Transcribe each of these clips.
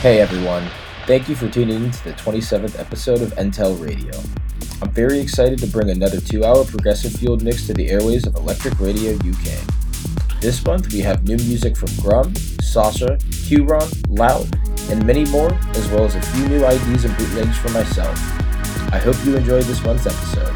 Hey everyone, thank you for tuning in to the 27th episode of Entel Radio. I'm very excited to bring another two hour progressive fueled mix to the airways of Electric Radio UK. This month we have new music from Grum, Sasha, Huron, Loud, and many more, as well as a few new IDs and bootlegs for myself. I hope you enjoyed this month's episode.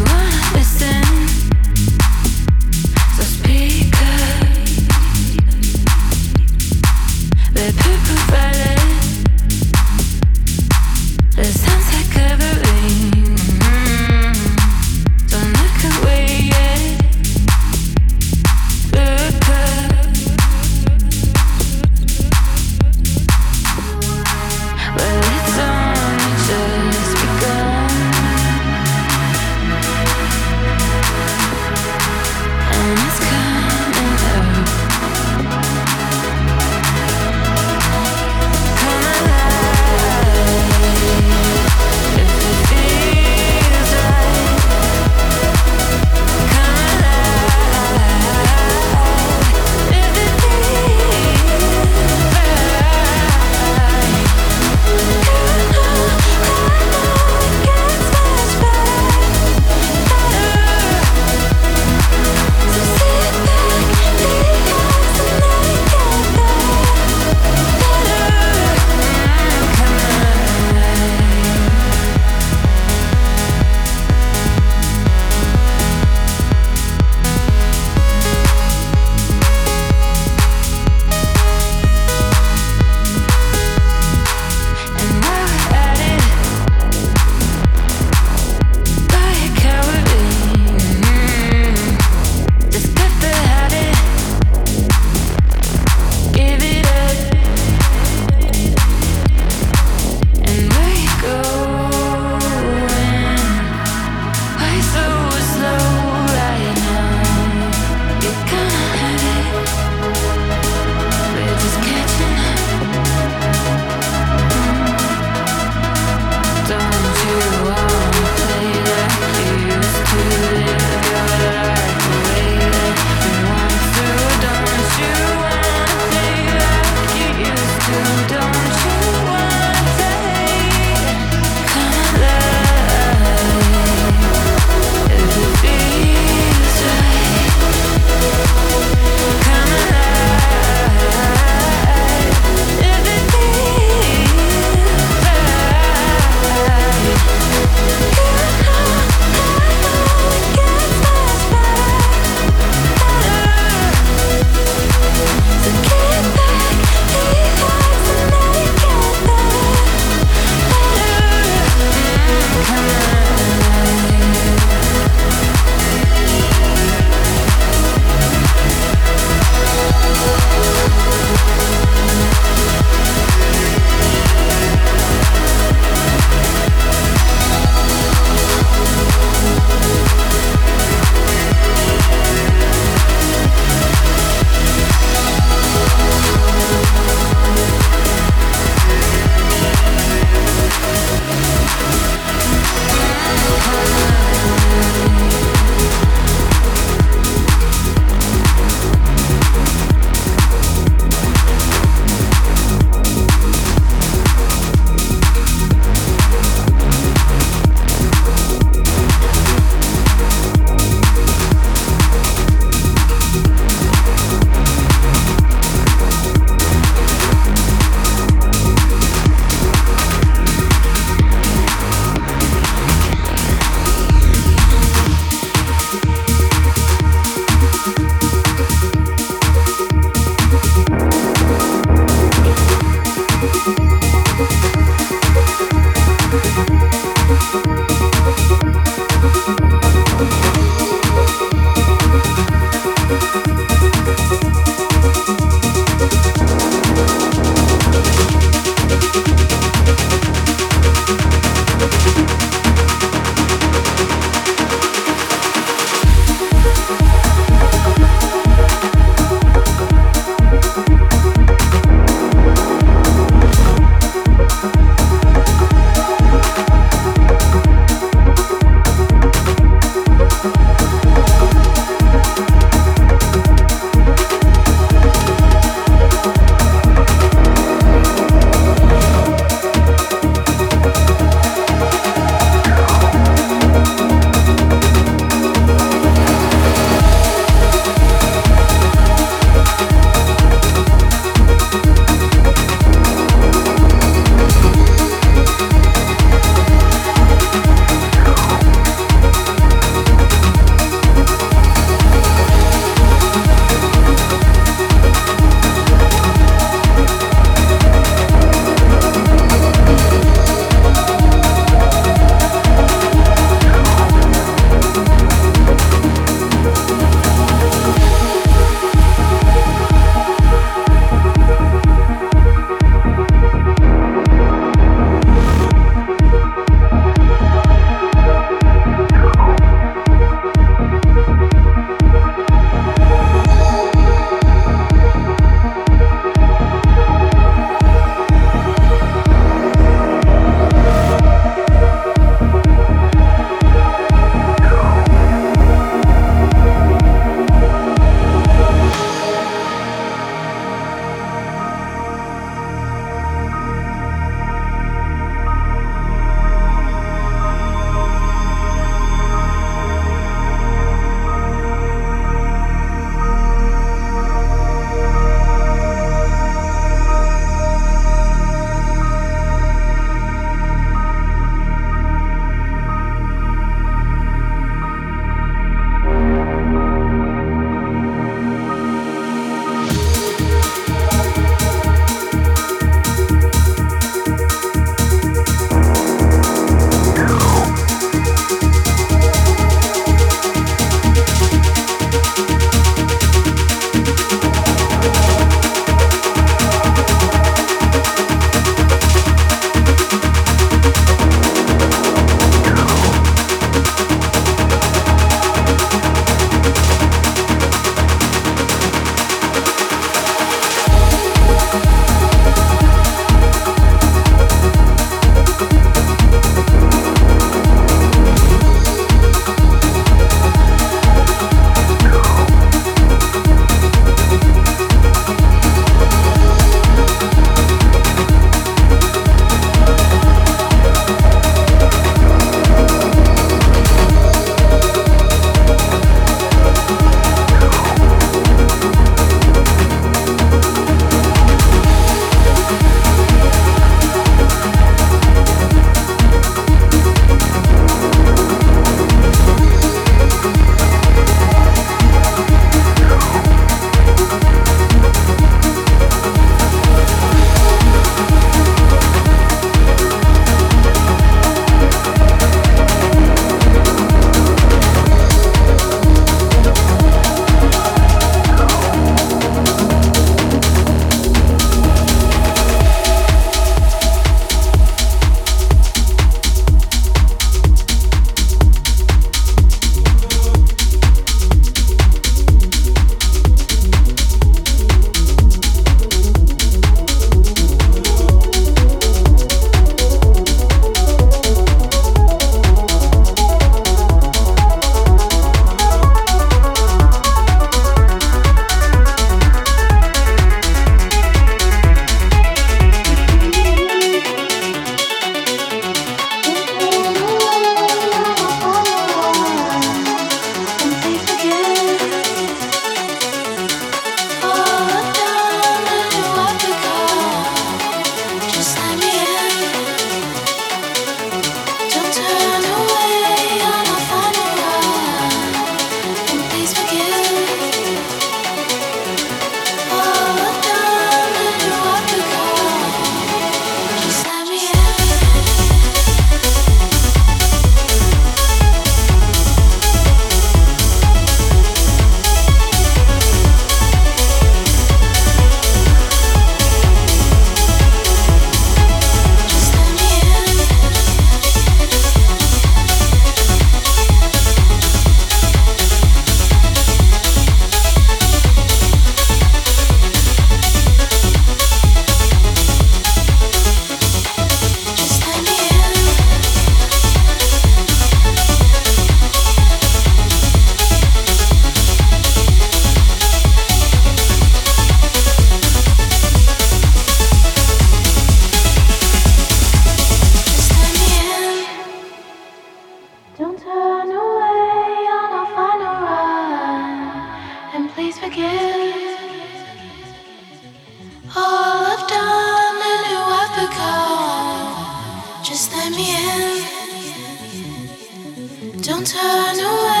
Don't turn away.